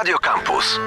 Radio Campus.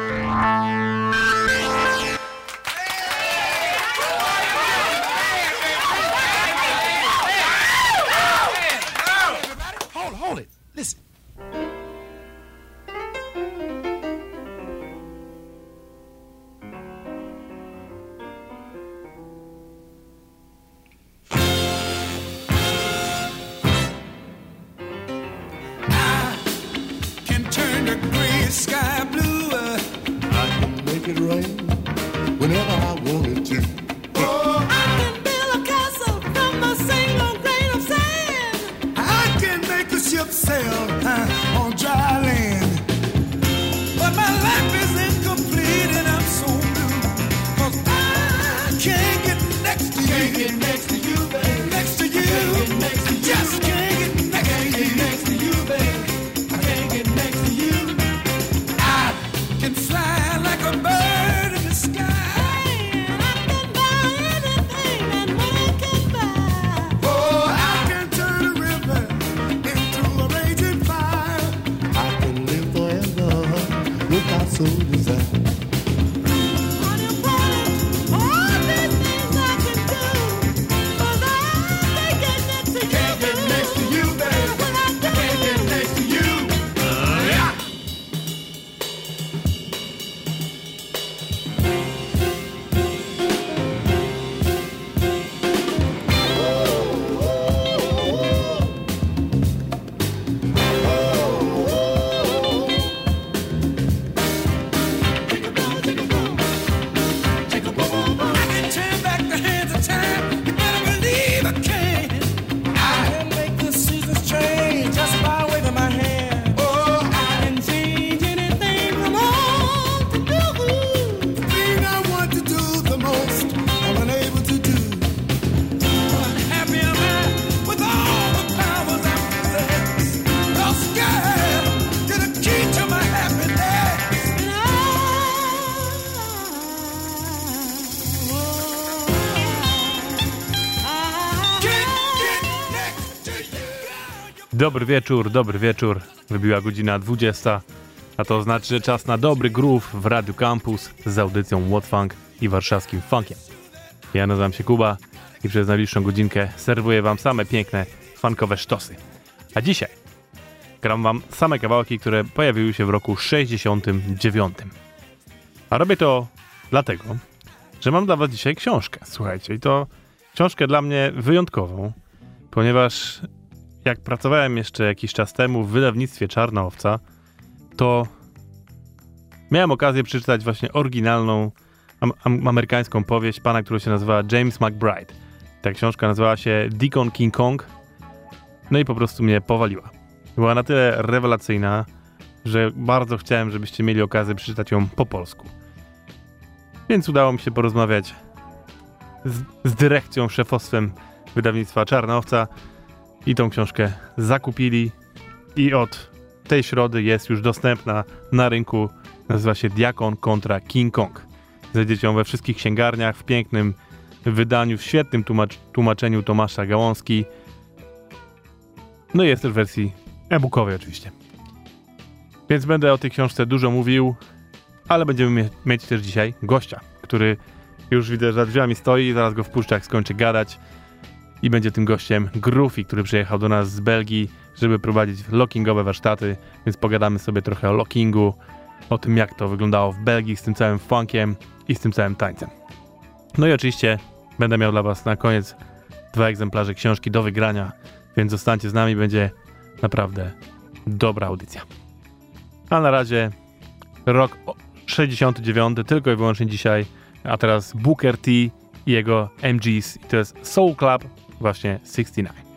Dobry wieczór, dobry wieczór. Wybiła godzina 20, a to znaczy, że czas na dobry groove w Radio Campus z audycją What Funk i warszawskim funkiem. Ja nazywam się Kuba i przez najbliższą godzinkę serwuję wam same piękne, funkowe sztosy. A dzisiaj gram wam same kawałki, które pojawiły się w roku 69. A robię to dlatego, że mam dla was dzisiaj książkę. Słuchajcie, i to książkę dla mnie wyjątkową, ponieważ jak pracowałem jeszcze jakiś czas temu w wydawnictwie Czarna Owca, to miałem okazję przeczytać właśnie oryginalną am am amerykańską powieść pana, który się nazywa James McBride. Ta książka nazywała się Deacon King Kong. No i po prostu mnie powaliła. Była na tyle rewelacyjna, że bardzo chciałem, żebyście mieli okazję przeczytać ją po polsku. Więc udało mi się porozmawiać z, z dyrekcją, szefostwem wydawnictwa Czarna Owca i tą książkę zakupili i od tej środy jest już dostępna na rynku. Nazywa się Diakon kontra King Kong. Znajdziecie ją we wszystkich księgarniach w pięknym wydaniu, w świetnym tłumacz tłumaczeniu Tomasza Gałązki. No i jest też w wersji e-bookowej oczywiście. Więc będę o tej książce dużo mówił, ale będziemy mie- mieć też dzisiaj gościa, który już widzę, że za drzwiami stoi zaraz go wpuszczę, jak skończy gadać. I będzie tym gościem Groovy, który przyjechał do nas z Belgii, żeby prowadzić lockingowe warsztaty, więc pogadamy sobie trochę o lockingu, o tym jak to wyglądało w Belgii z tym całym funkiem i z tym całym tańcem. No i oczywiście będę miał dla was na koniec dwa egzemplarze książki do wygrania, więc zostańcie z nami, będzie naprawdę dobra audycja. A na razie rok o- 69, tylko i wyłącznie dzisiaj, a teraz Booker T i jego MGs, i to jest Soul Club, właśnie 69.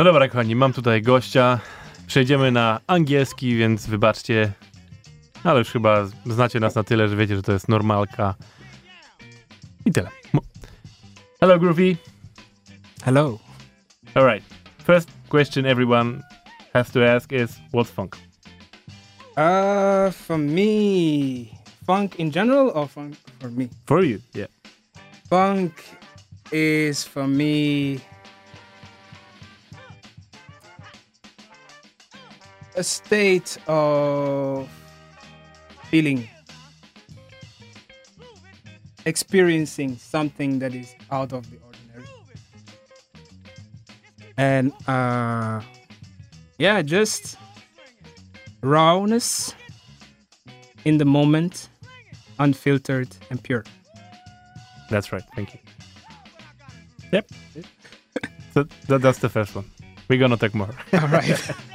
No dobra, kochani, mam tutaj gościa. Przejdziemy na angielski, więc wybaczcie, ale już chyba znacie nas na tyle, że wiecie, że to jest normalka. I tyle. Hello, Groovy. Hello. All right. First question everyone has to ask is what's funk? Uh, for me, funk in general or funk for me? For you, yeah. Funk is for me a state of feeling, experiencing something that is out of the ordinary. And uh, yeah, just rawness in the moment, unfiltered and pure. That's right. Thank you. Yep. so that's the first one. We're gonna take more. All right.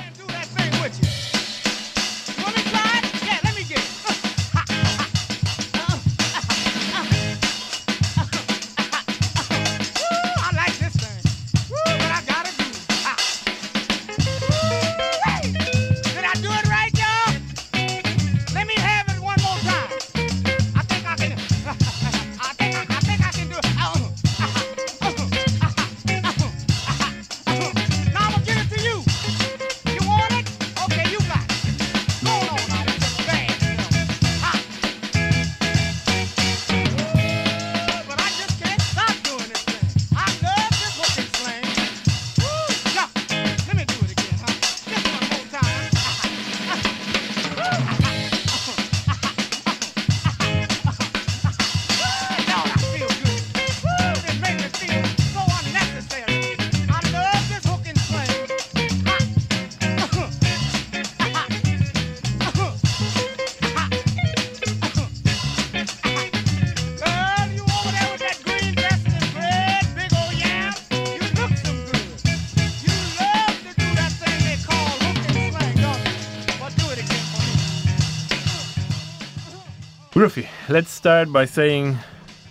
Groofy, let's start by saying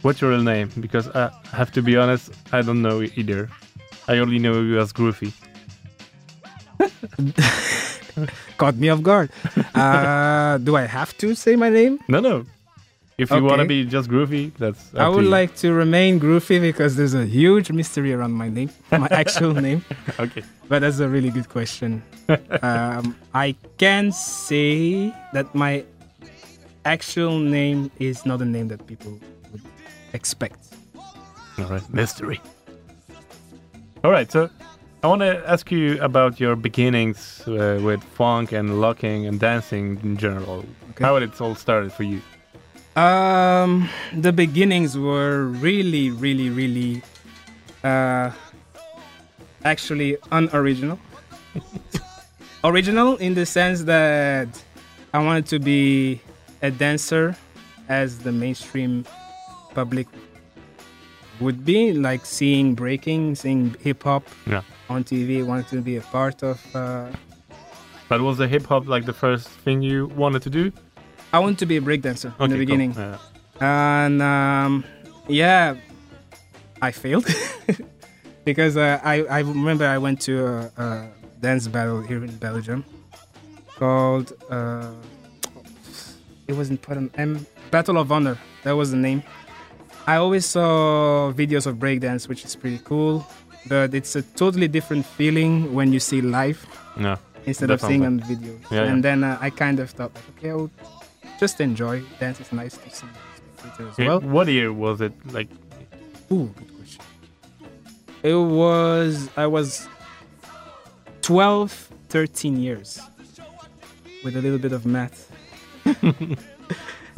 what's your real name because I have to be honest, I don't know either. I only know you as Groofy. Caught me off guard. Uh, do I have to say my name? No, no. If you want to be just Groofy, that's. I to would you. like to remain Groofy because there's a huge mystery around my name, my actual name. Okay. But that's a really good question. um, I can say that my actual name is not a name that people would expect. All right. Mystery. All right. So I want to ask you about your beginnings uh, with funk and locking and dancing in general. Okay. How it all started for you? Um, the beginnings were really, really, really, uh, actually unoriginal. Original in the sense that I wanted to be a dancer, as the mainstream public would be, like seeing breaking, seeing hip hop Yeah. on TV. Wanted to be a part of. Uh, But was the hip hop like the first thing you wanted to do? I wanted to be a breakdancer in Okay, the cool. beginning. Yeah. and um, yeah, I failed because uh, I I remember I went to a, a dance battle here in Belgium called uh, it wasn't put on M Battle of Honor. That was the name. I always saw videos of breakdance, which is pretty cool, but it's a totally different feeling when you see live Yeah. instead of seeing on videos. Yeah, and then uh, I kind of thought, like, okay, I'll just enjoy. Dance is nice to see as well. What year was it? Like, Ooh, good question. It was, I was 12, 13 years with a little bit of math. I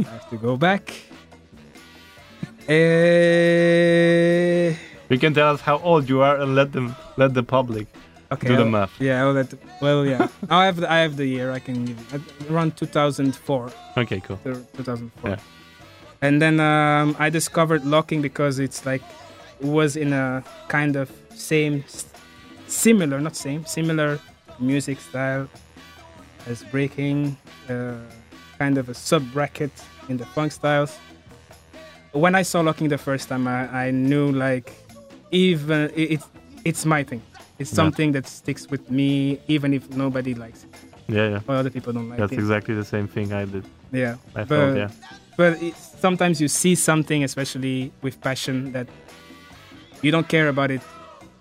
have to go back. Eh, you can tell us how old you are and let them let the public okay, do the I'll- math. Yeah, I'll let, well, yeah. I have, the, I have the year I can give you. Uh, Around 2004. Okay, cool. 2004. Yeah. And then um, I discovered locking because it's like was in a kind of same, similar, not same, similar music style as breaking, uh, kind of a sub bracket in the funk styles. When I saw locking the first time, I, I knew like even it, it's it's my thing. It's Yeah. something that sticks with me, even if nobody likes it Yeah, yeah. or other people don't like That's it. exactly the same thing I did. Yeah, I but thought, yeah. but sometimes you see something, especially with passion, that you don't care about it.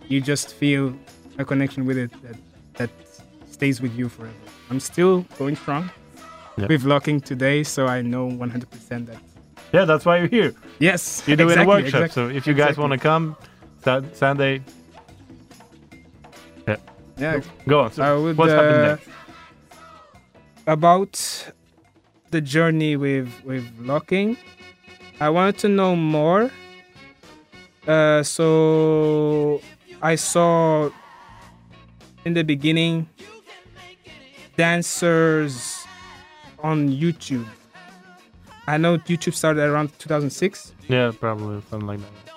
You just feel a connection with it that that stays with you forever. I'm still going strong Yeah. with locking today, so I know 100% that Yeah, that's why you're here. yes, You're doing a workshop. exactly, so if you guys exactly. want to come, Sa- Sunday, yeah, Yeah. go on. So I would, what's happened uh, next? about the journey with with locking i wanted to know more uh, so i saw in the beginning dancers on youtube i know youtube started around 2006 Yeah, probably something like that.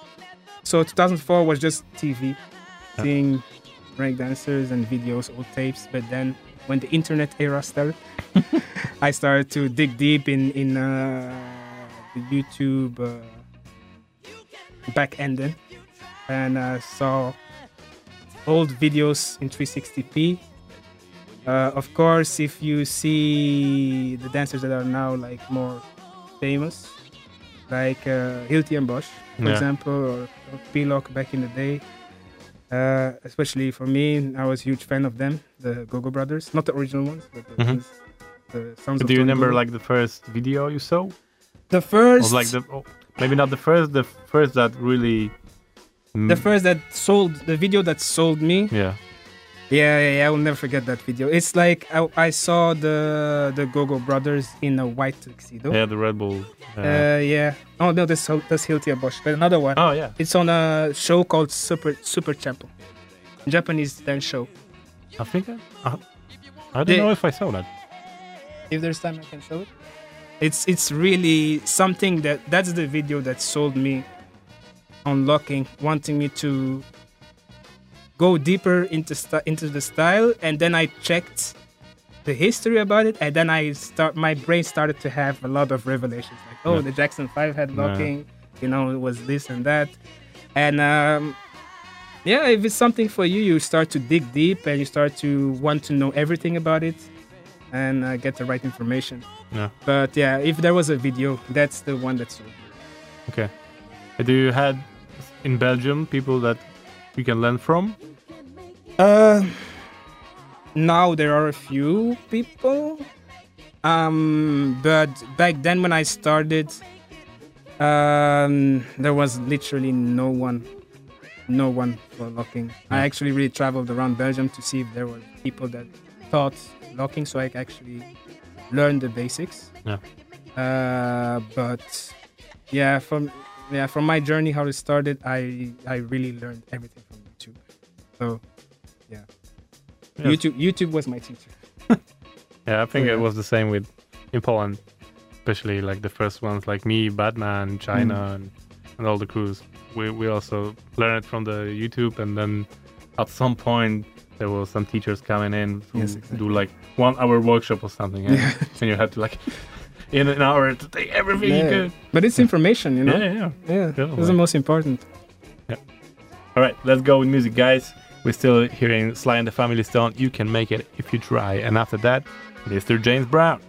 so 2004 was just TV, Yeah. seeing break dancers and videos, old tapes. But then when the internet era started, I started to dig deep in in uh, the YouTube uh, back ending, and uh, saw old videos in 360p. Uh, of course, if you see the dancers that are now like more famous, like uh, Hilti and Bosch, for Yeah. example, or, or back in the day. Uh, especially for me, I was a huge fan of them, the Gogo Brothers, not the original ones, but the, Mhm. ones, the sounds So do you remember like the first video you saw? the Or first, like the oh, maybe not the first, the first that really. mm, the first that sold the video that sold me? Yeah. Yeah, yeah, yeah, I will never forget that video. It's like I, I saw the the Gogo Brothers in a white tuxedo. Yeah, the Red Bull. Uh, Uh, yeah. Oh no, that's that's Hilti and Bosch, but another one. oh yeah, It's on a show called Super Super Chample, Japanese dance show. I think I. I don't know if I saw that. If there's time, I can show it. It's it's really something that that's the video that sold me on locking, wanting me to go deeper into st- into the style, and then I checked the history about it, and then I start. My brain started to have a lot of revelations, like, oh, Yeah. the Jackson Five had Yeah. locking. You know, it was this and that, and um, yeah, if it's something for you, you start to dig deep and you start to want to know everything about it, and uh, get the right information. Yeah. But yeah, if there was a video, that's the one that's. Okay. Do you had in Belgium people that you can learn from? Uh, now there are a few people, um, but back then when I started, um, there was literally no one, no one for locking. I actually really traveled around Belgium to see if there were people that taught locking, so I actually learned the basics. Yeah. Uh, but yeah, from yeah from my journey how it started, I I really learned everything. So yeah, Yes. YouTube YouTube was my teacher. Yeah, I think Yeah. it was the same with in Poland, especially like the first ones like me, Batman, China, Mm. and, and all the crews. We we also learned it from the YouTube, and then at some point there were some teachers coming in to Yes, exactly. do like one hour workshop or something, and, and you had to like in an hour to take everything you Yeah. could. But it's information, you know. Yeah, yeah. Yeah, Yeah, that's the most important. Yeah. All right, let's go with music, guys. We're still hearing Sly and the Family Stone. You can make it if you try. And after that, Mr. James Brown.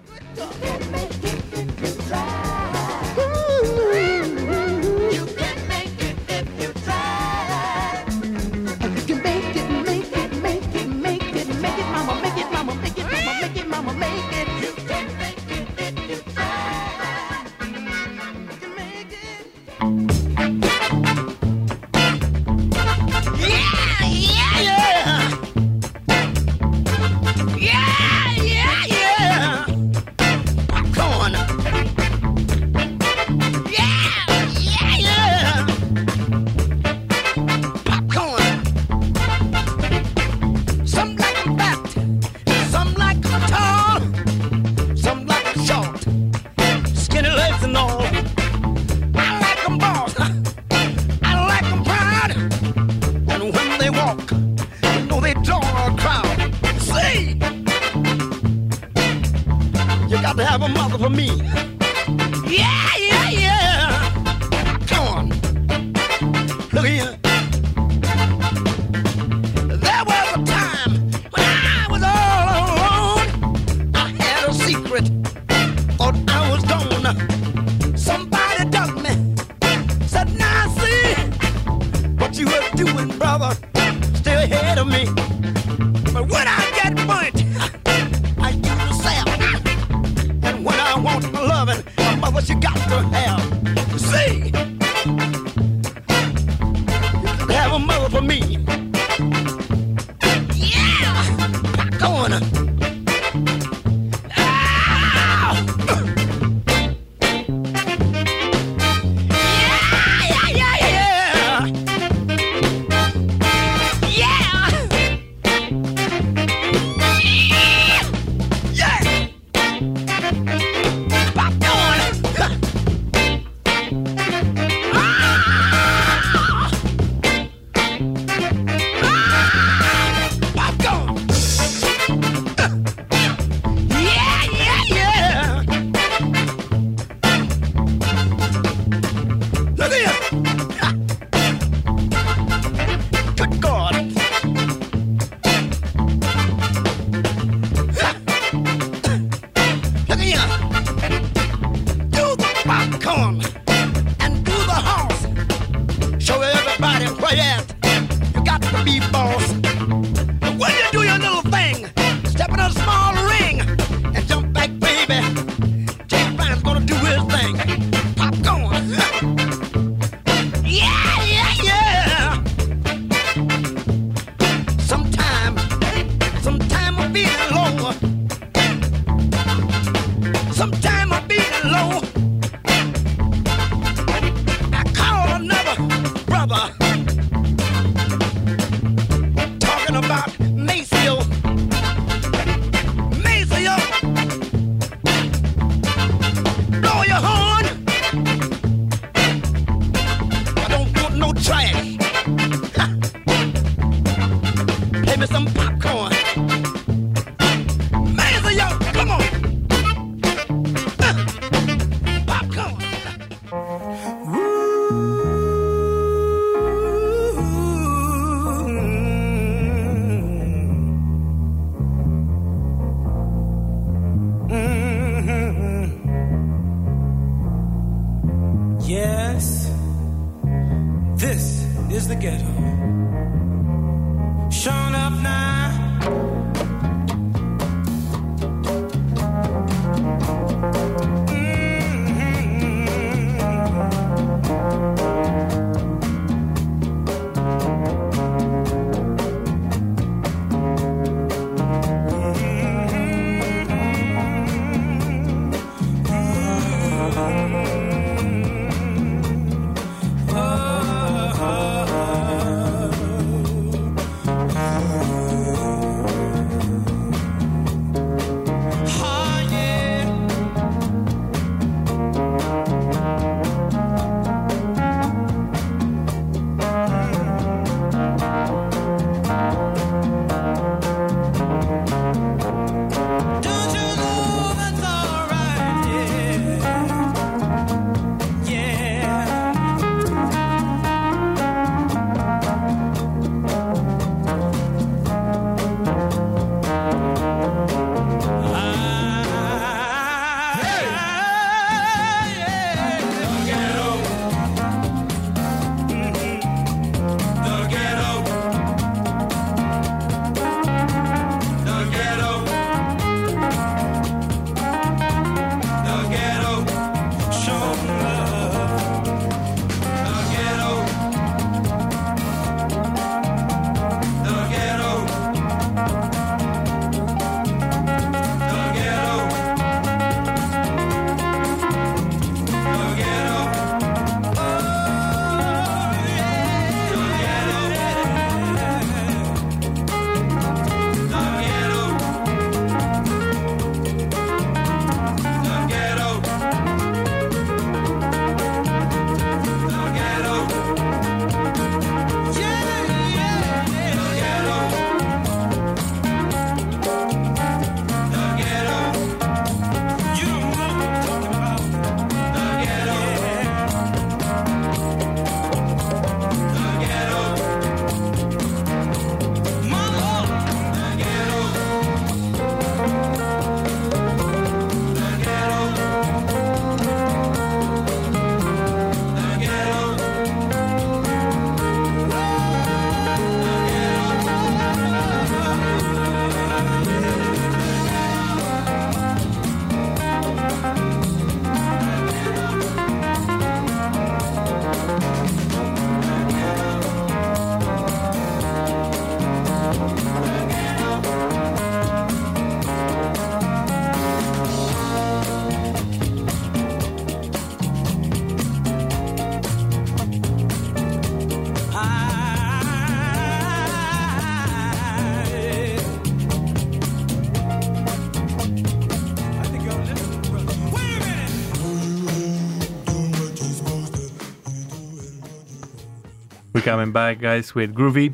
Coming back, guys, with Groofy.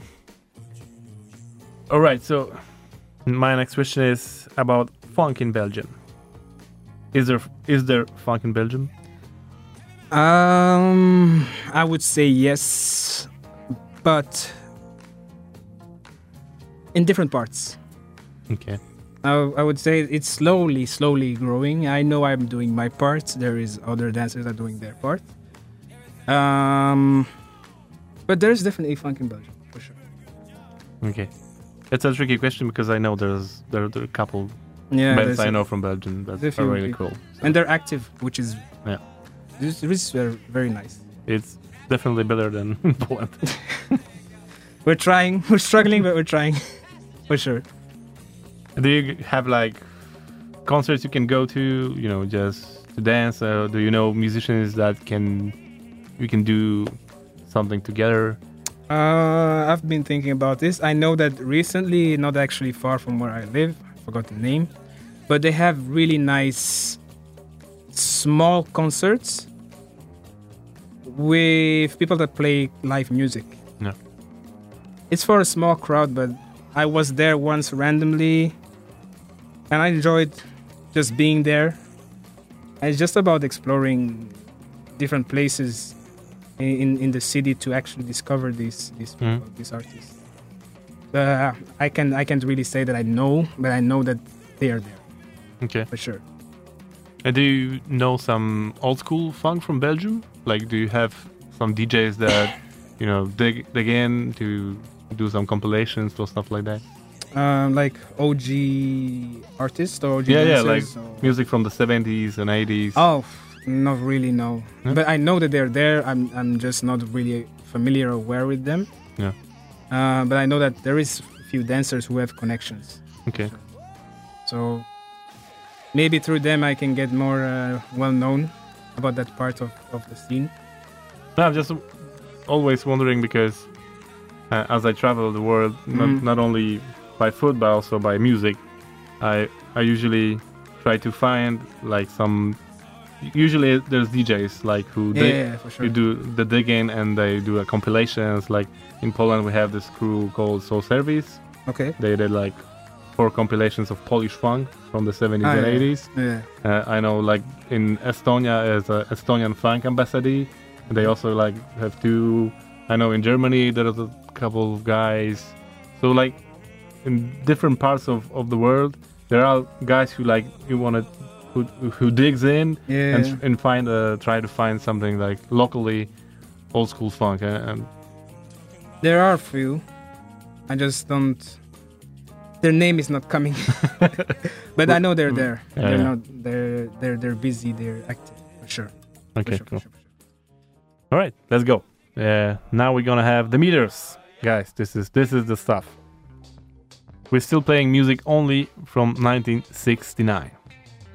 All right, so my next question is about funk in Belgium. Is there is there funk in Belgium? Um, I would say yes, but in different parts. Okay. I, I would say it's slowly, slowly growing. I know I'm doing my part. There is other dancers are doing their part. Um, but there's definitely funk in Belgium for sure. Okay. It's a tricky question because I know there's there, there are a couple Yeah, bands I a- know from Belgium that are really cool. and they're active, which is Yeah. this, this is very, nice. It's definitely better than Poland. We're trying. We're struggling, but we're trying for sure. Do you have like concerts you can go to? You know, just to dance. Uh, do you know musicians that can we can do something together? Uh, I've been thinking about this. I know that recently, not actually far from where I live, I forgot the name, but they have really nice small concerts with people that play live music. Yeah. It's for a small crowd, but I was there once randomly and I enjoyed just being there. And it's just about exploring different places in, in, the city to actually discover these these people, Mhm. these artists. Uh, I can I can't really say that I know, but I know that they are there Okay. for sure. And do you know some old school funk from Belgium? Like, do you have some DJs that you know dig dig in to do some compilations or stuff like that? Um, like OG artists or OG yeah, yeah, like or- music from the 70s and 80s. Oh, not really, no. No? But I know that they're there. I'm, I'm just not really familiar or aware with them. Yeah. Uh, but I know that there is a few dancers who have connections. Okay. So maybe through them I can get more uh, well known about that part of, of the scene. No, I'm just always wondering because uh, as I travel the world, not, Mm. not only by foot but also by music, I I usually try to find like some. Usually there's DJs like who Yeah, dig, yeah, sure. who do the digging and they do a compilations. Like in Poland we have this crew called Soul Service. Okay. They did like four compilations of Polish funk from the 70s Ah, and yeah. 80s. Yeah. Uh, I know, like in Estonia, is a Estonian funk embassy. They also like have two. I know in Germany there is a couple of guys. So like in different parts of, of the world, there are guys who like you want to who who digs in Yeah. and and find uh, try to find something like locally old school funk and, and There are few. I just don't. Their name is not coming, but I know they're there. Yeah, they're yeah. not. They're they're they're busy. They're active for sure. For okay sure, for cool. sure, for sure. All right, let's go. Uh, now we're gonna have the meters, guys. This is this is the stuff. We're still playing music only from 1969.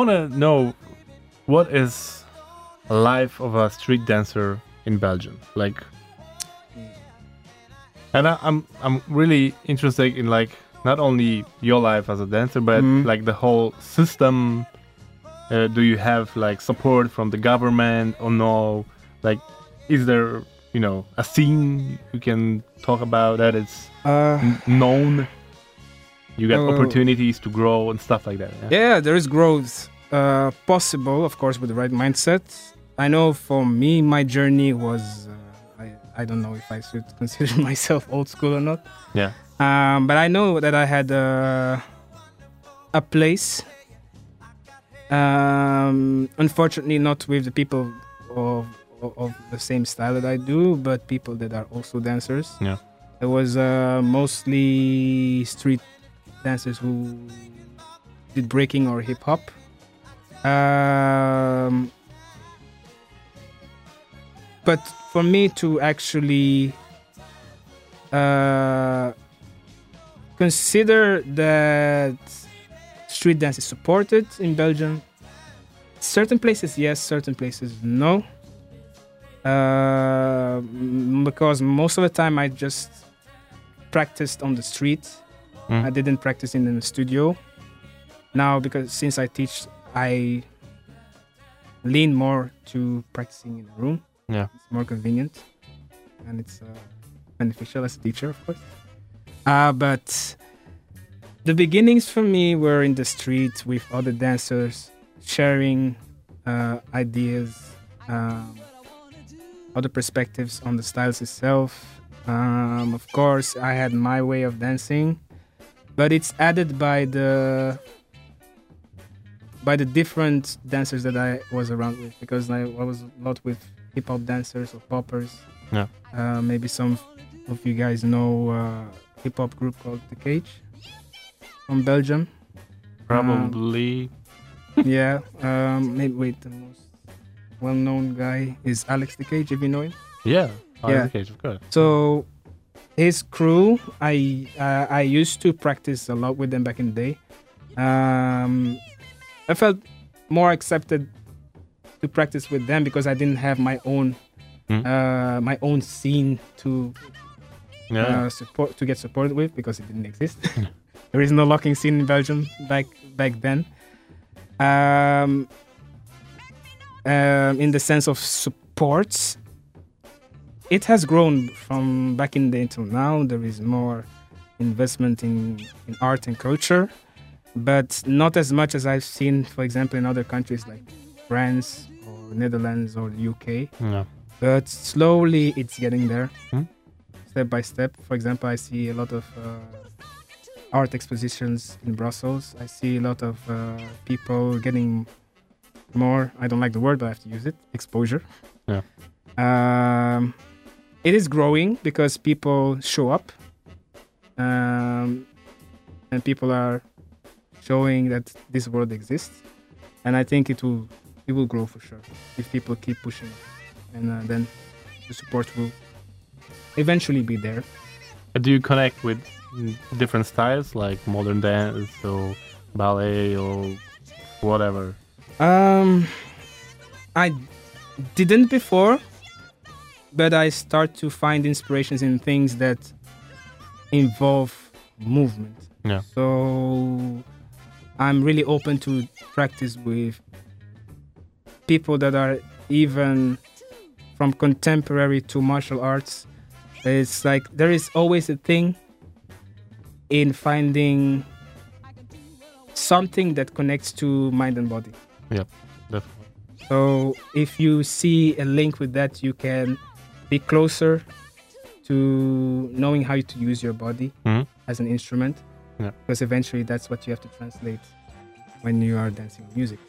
want to know what is life of a street dancer in Belgium like. And I, I'm I'm really interested in like not only your life as a dancer, but Mhm. like the whole system. Uh, do you have like support from the government or no? Like, is there you know a scene you can talk about that it's Uh, known? You get Oh. opportunities to grow and stuff like that. Yeah. yeah, there is growth uh, possible, of course, with the right mindset. I know for me, my journey was. Uh, I, I don't know if I should consider myself old school or not. Yeah. Um, but I know that I had uh, a place. Um, unfortunately, not with the people of, of, of the same style that I do, but people that are also dancers. Yeah. It was uh, mostly street dancers who did breaking or hip hop. Um, but for me to actually uh, consider that street dance is supported in Belgium. Certain places, yes. Certain places, no. Uh, because most of the time I just practiced on the street. Mm. I didn't practice in the studio. Now, because since I teach, I lean more to practicing in the room. Yeah. It's more convenient, and it's uh, beneficial as a teacher, of course. Uh, but the beginnings for me were in the street with other dancers, sharing uh, ideas, um, other perspectives on the styles itself. Um, of course, I had my way of dancing, but it's added by the by the different dancers that I was around with because I, I was a lot with hip hop dancers or poppers. Yeah. Uh, maybe some of you guys know uh, hip hop group called The Cage from Belgium. Probably. yeah. Um, maybe wait, the most well-known guy is Alex The Cage. If you know him. yeah. Oh, yeah. Okay, of course. So his crew, I uh, I used to practice a lot with them back in the day. Um, I felt more accepted to practice with them because I didn't have my own Hmm. uh, my own scene to Yeah. uh, support to get supported with because it didn't exist. there is no locking scene in Belgium back back then. Um, um, in the sense of supports, it has grown from back in the day till now. There is more investment in, in art and culture, but not as much as I've seen, for example, in other countries like France or Netherlands or UK yeah. but slowly it's getting there Hmm. step by step for example i see a lot of uh, art expositions in brussels i see a lot of uh, people getting more i don't like the word but i have to use it exposure Yeah. um, it is growing because people show up um, and people are showing that this world exists and i think it will it will grow for sure if people keep pushing it and uh, then the support will eventually be there. Do you connect with different styles like modern dance or ballet or whatever? Um, I didn't before, but I start to find inspirations in things that involve movement. Yeah. So I'm really open to practice with people that are even from contemporary to martial arts. It's like there is always a thing in finding something that connects to mind and body. Yeah, Definitely. So if you see a link with that, you can be closer to knowing how to use your body Mhm. as an instrument. Yeah. Because eventually that's what you have to translate when you are dancing music.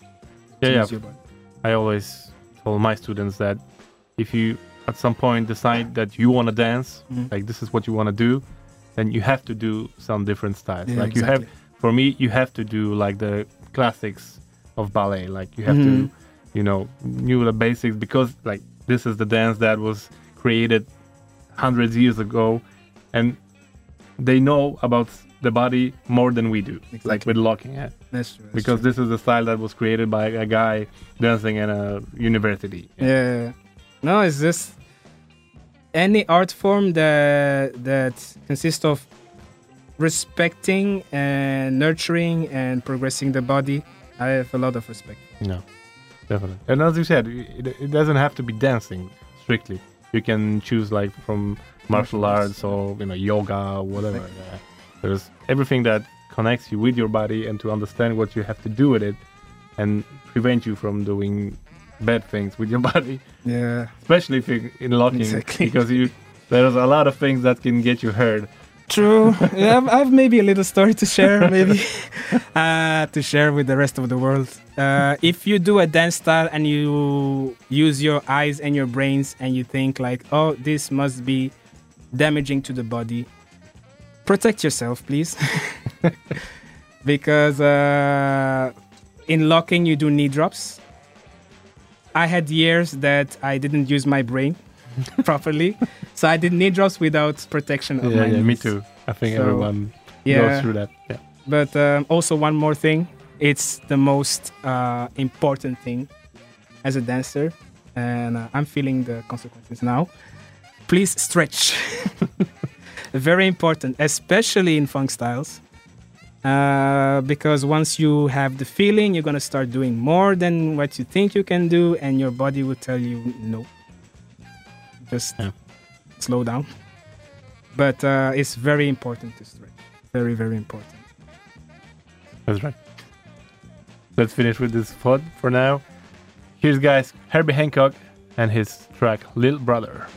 Yeah, yeah. I always told my students that if you at some point decide that you want to dance, Mhm. like this is what you want to do, then you have to do some different styles. Yeah, like you have, for me, you have to do like the classics of ballet. Like you have Mhm. to, you know, knew the basics because like this is the dance that was created hundreds years ago, and they know about the body more than we do, like Exactly. with locking it. That's true. that's Because true. this is a style that was created by a guy dancing in a university. Yeah. No, it's just any art form that that consists of respecting and nurturing and progressing the body. I have a lot of respect. No, definitely. And as you said, it, it doesn't have to be dancing strictly. You can choose like from martial Martial arts. arts or you know yoga, whatever. Yeah. There's everything that connects you with your body and to understand what you have to do with it and prevent you from doing bad things with your body, Yeah. especially if you're in locking, Exactly. because you there's a lot of things that can get you hurt. True. yeah, I've- maybe a little story to share, maybe uh, to share with the rest of the world. Uh, if you do a dance style and you use your eyes and your brains and you think like, oh, this must be damaging to the body, protect yourself, please, because uh, in locking you do knee drops. I had years that I didn't use my brain properly, so I did knee drops without protection of Yeah, my yeah, me too. I think So, everyone goes through that. Yeah. but um, also one more thing. It's the most uh, important thing as a dancer, and uh, I'm feeling the consequences now. Please stretch. Very important, especially in funk styles. Uh, because once you have the feeling, you're gonna start doing more than what you think you can do, and your body will tell you no. Just Yeah. Slow down. But uh, it's very important to stretch. Very, very important. That's right. Let's finish with this thought for now. Here's guys Herbie Hancock and his track Little Brother.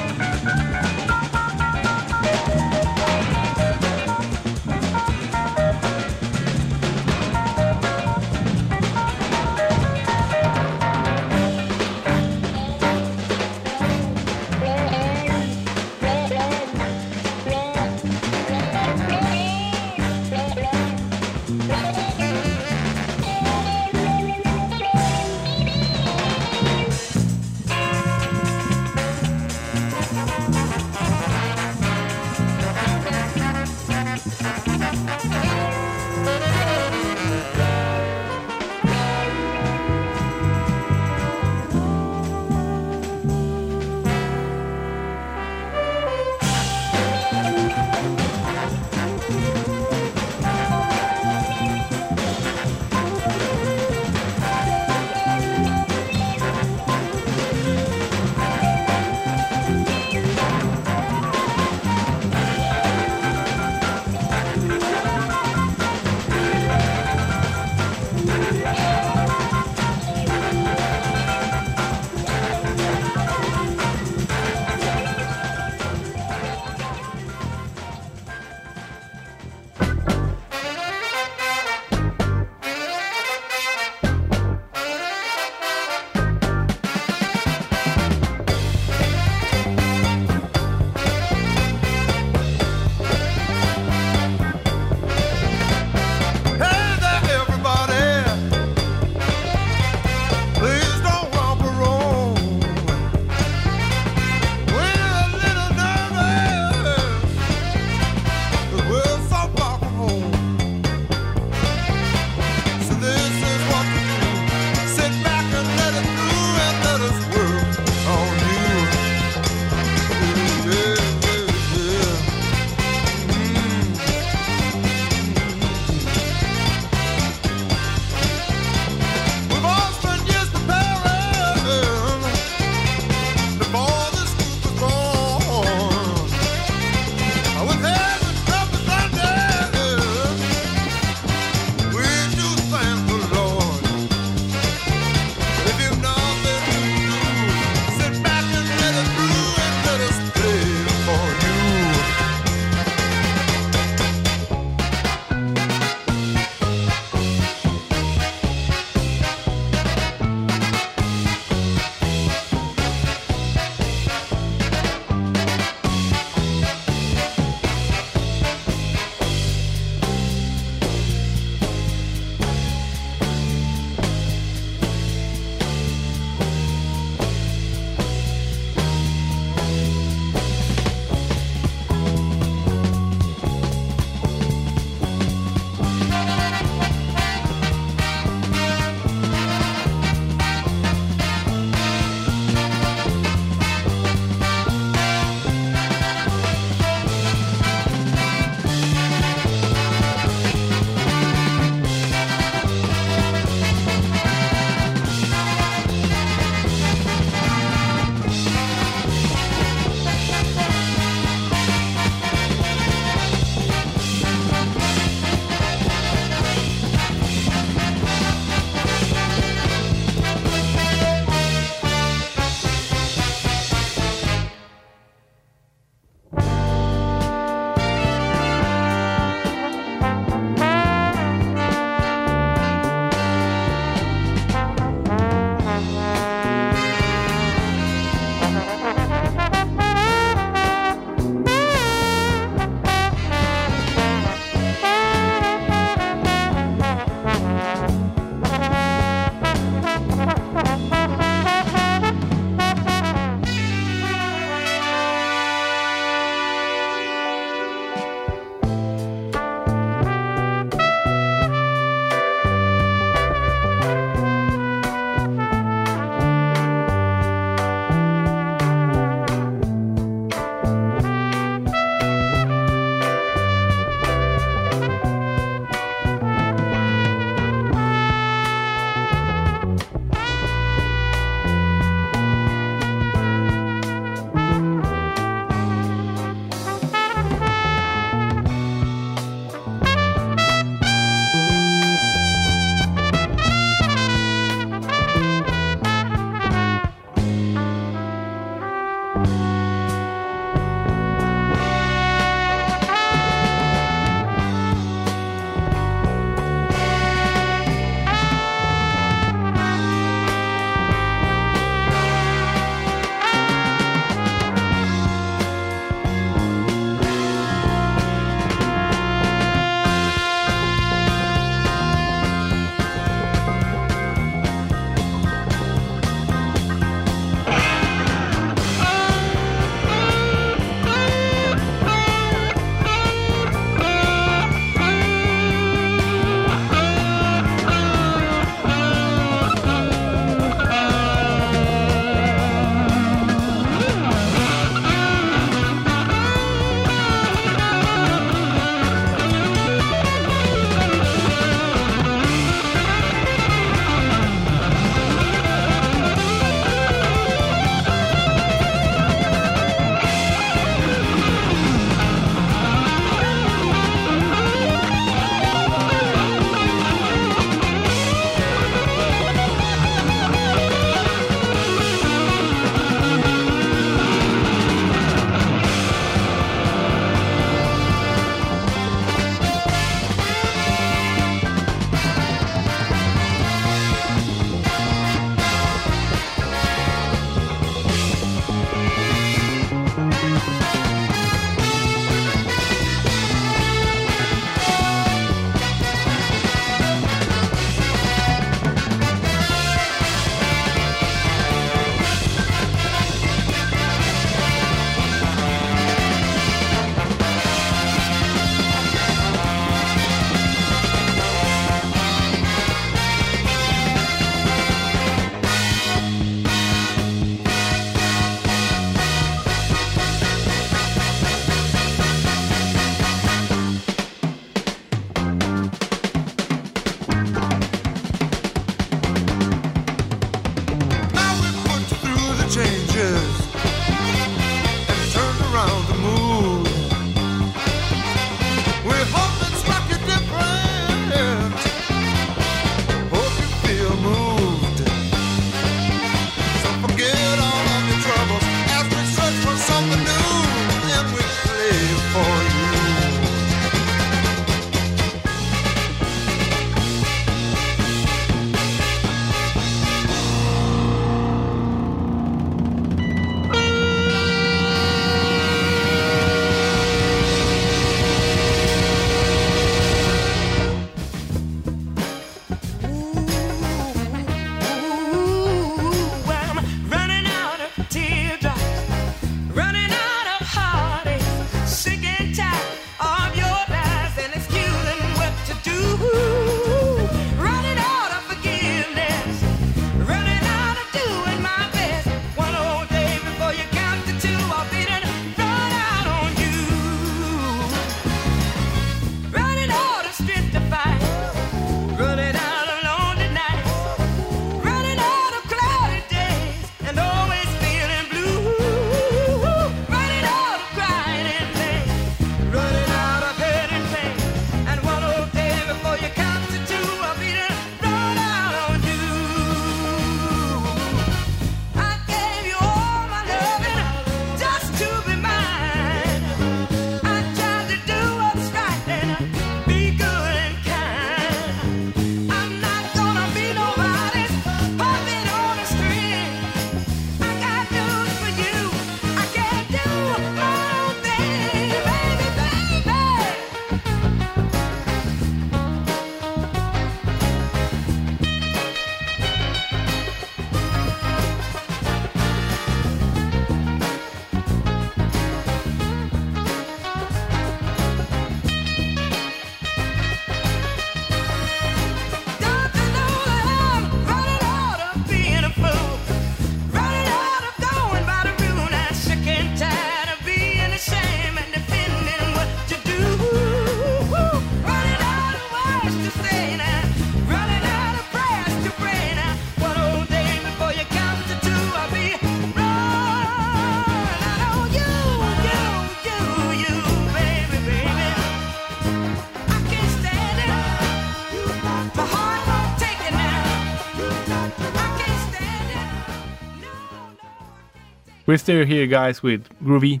We're still here, guys, with Groofy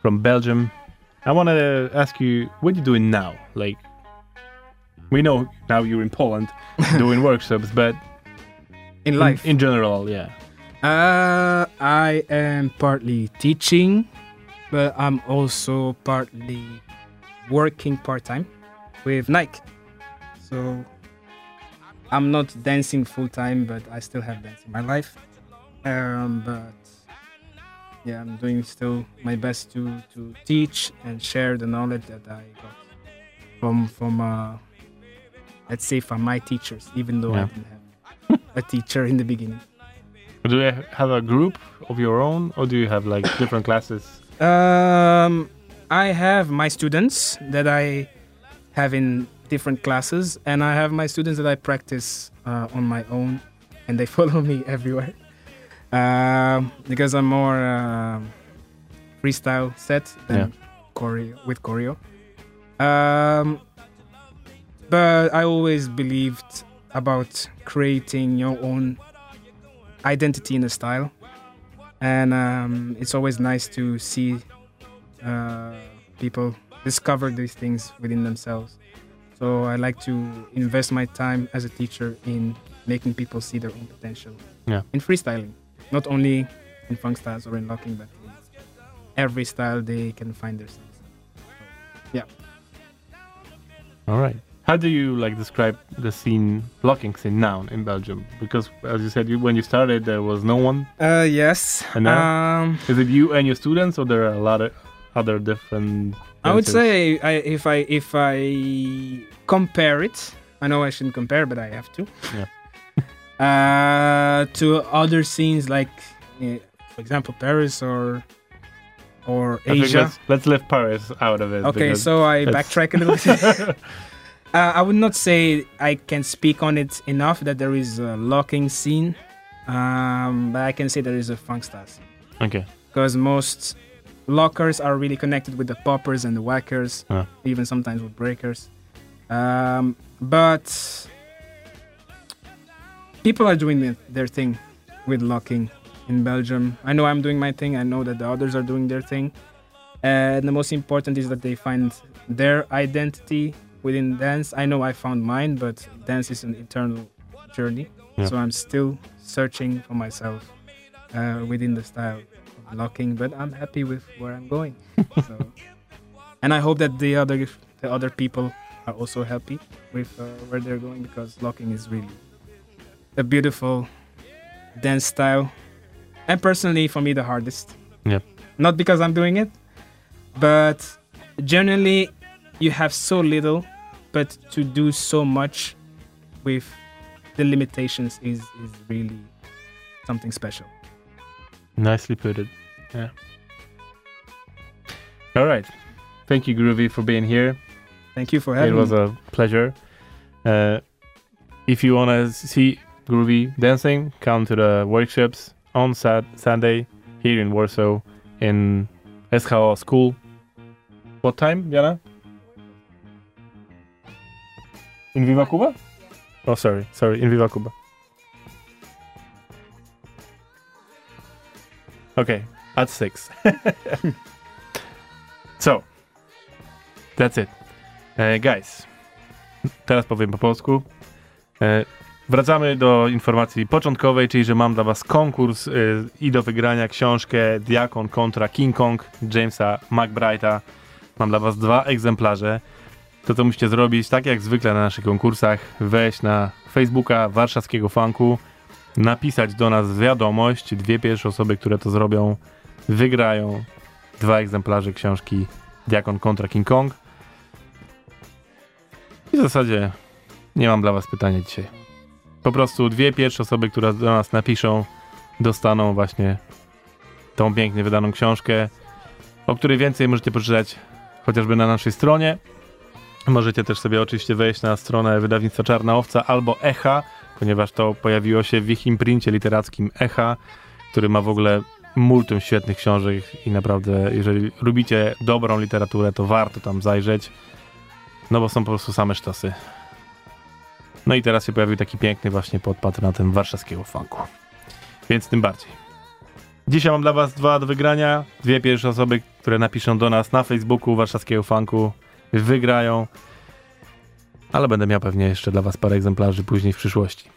from Belgium. I want to ask you, what are you doing now? Like, we know now you're in Poland doing workshops, but In in- life, in, general, yeah. uh, I am partly teaching, but I'm also partly working part time with Nike. So I'm not dancing full time, but I still have dance in my life. Um, but yeah, I'm doing still my best to to teach and share the knowledge that I got from from uh, let's say from my teachers, even though I Yeah. didn't have a teacher in the beginning. Do you have a group of your own, or do you have like different classes? Um, I have my students that I have in different classes, and I have my students that I practice uh, on my own, and they follow me everywhere. Um, because I'm more um freestyle set than Yeah. choreo with choreo. Um, but I always believed about creating your own identity in a style, and um, it's always nice to see uh, people discover these things within themselves. So I like to invest my time as a teacher in making people see their own potential. Yeah. In freestyling, not only in funk styles or in locking, but in every style they can find themselves. Yeah. All right. How do you like describe the scene, locking scene now in Belgium? Because as you said, you, when you started, there was no one. Uh, yes. And now? Um, Is it you and your students, or there are a lot of other different? I would say I, if I if I compare it, I know I shouldn't compare, but I have to. Uh, to other scenes like, eh, for example, Paris or or Asia. Let's, let's leave Paris out of it. Okay, so I that's- backtrack a little bit. uh, I would not say I can speak on it enough that there is a locking scene, um, but I can say there is a funk scene Okay. because most lockers are really connected with the poppers and the whackers, Ah. even sometimes with breakers. Um, but people are doing their- thing with locking in Belgium. I know I'm doing my thing. I know that the others are doing their thing. And the most important is that they find their identity within dance. I know I found mine, but dance is an eternal journey. Yeah. So I'm still searching for myself uh, within the style of locking, but I'm happy with where I'm going. so, and I hope that the other the other people are also happy with uh, where they're going because locking is really a beautiful dance style, and personally for me the hardest. Yep. Not because I'm doing it, but generally you have so little, but to do so much with the limitations is is really something special. Nicely put it. Yeah. All right. Thank you, Groofy, for being here. Thank you for having me. It was me. a pleasure. Uh, if you want to see Groofy dancing, come to the workshops on Sat- Sunday here in Warsaw in SHO School. What time, Jana? In Viva Cuba? Oh, sorry. Sorry, in Viva Cuba. Okay, at 6. so, that's it. E, guys, teraz powiem po polsku. E, wracamy do informacji początkowej, czyli że mam dla was konkurs e, i do wygrania książkę Diakon kontra King Kong Jamesa McBride'a. Mam dla was dwa egzemplarze. To co musicie zrobić, tak jak zwykle na naszych konkursach, wejść na Facebooka Warszawskiego Funku, napisać do nas wiadomość. Dwie pierwsze osoby, które to zrobią, wygrają dwa egzemplarze książki Diakon kontra King Kong. I w zasadzie nie mam dla was pytania dzisiaj. Po prostu dwie pierwsze osoby, które do nas napiszą, dostaną właśnie tą pięknie wydaną książkę, o której więcej możecie przeczytać chociażby na naszej stronie. Możecie też sobie oczywiście wejść na stronę wydawnictwa Czarna Owca albo Echa, ponieważ to pojawiło się w ich imprincie literackim Echa, który ma w ogóle multum świetnych książek i naprawdę, jeżeli lubicie dobrą literaturę, to warto tam zajrzeć. No bo są po prostu same sztosy. No i teraz się pojawił taki piękny właśnie pod patronatem warszawskiego funku. Więc tym bardziej. Dzisiaj mam dla was dwa do wygrania. Dwie pierwsze osoby, które napiszą do nas na Facebooku warszawskiego funku, wygrają. Ale będę miał pewnie jeszcze dla was parę egzemplarzy później w przyszłości.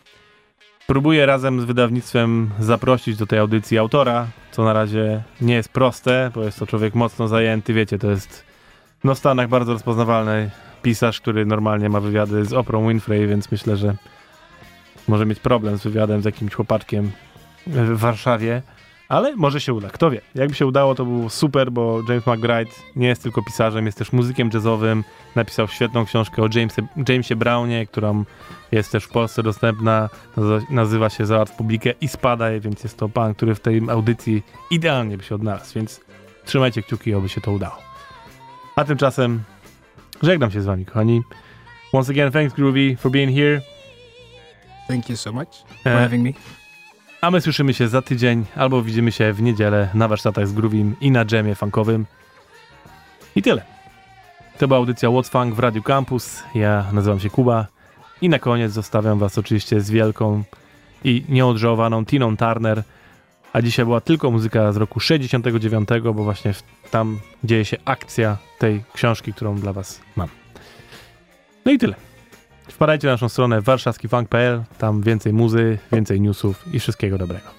Próbuję razem z wydawnictwem zaprosić do tej audycji autora, co na razie nie jest proste, bo jest to człowiek mocno zajęty, wiecie, to jest no w Stanach bardzo rozpoznawalny pisarz, który normalnie ma wywiady z Oprą Winfrey, więc myślę, że może mieć problem z wywiadem z jakimś chłopaczkiem w Warszawie, ale może się uda, kto wie. Jakby się udało, to było super, bo James McBride nie jest tylko pisarzem, jest też muzykiem jazzowym, napisał świetną książkę o Jamesie, Jamesie Brownie, którą jest też w Polsce dostępna, nazywa- nazywa się Załatw publikę i spadaj, więc jest to pan, który w tej audycji idealnie by się odnalazł, więc trzymajcie kciuki, aby się to udało. A tymczasem żegnam się z wami, kochani. Once again, thanks Groovy for being here. Thank you so much for E, having me. a my słyszymy się za tydzień, albo widzimy się w niedzielę na warsztatach z Groovim i na dżemie funkowym. I tyle. To była audycja What's Funk w Radio Campus. Ja nazywam się Kuba. I na koniec zostawiam was oczywiście z wielką i nieodżałowaną Tiną Turner. A dzisiaj była tylko muzyka z roku 69, bo właśnie tam dzieje się akcja tej książki, którą dla Was mam. No i tyle. Wpadajcie na naszą stronę warszawskifunk.pl, tam więcej muzy, więcej newsów i wszystkiego dobrego.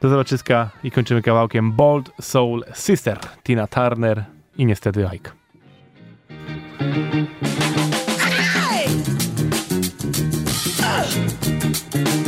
Do zobaczyska i kończymy kawałkiem Bold Soul Sister, Tina Turner i niestety Ike. Hey!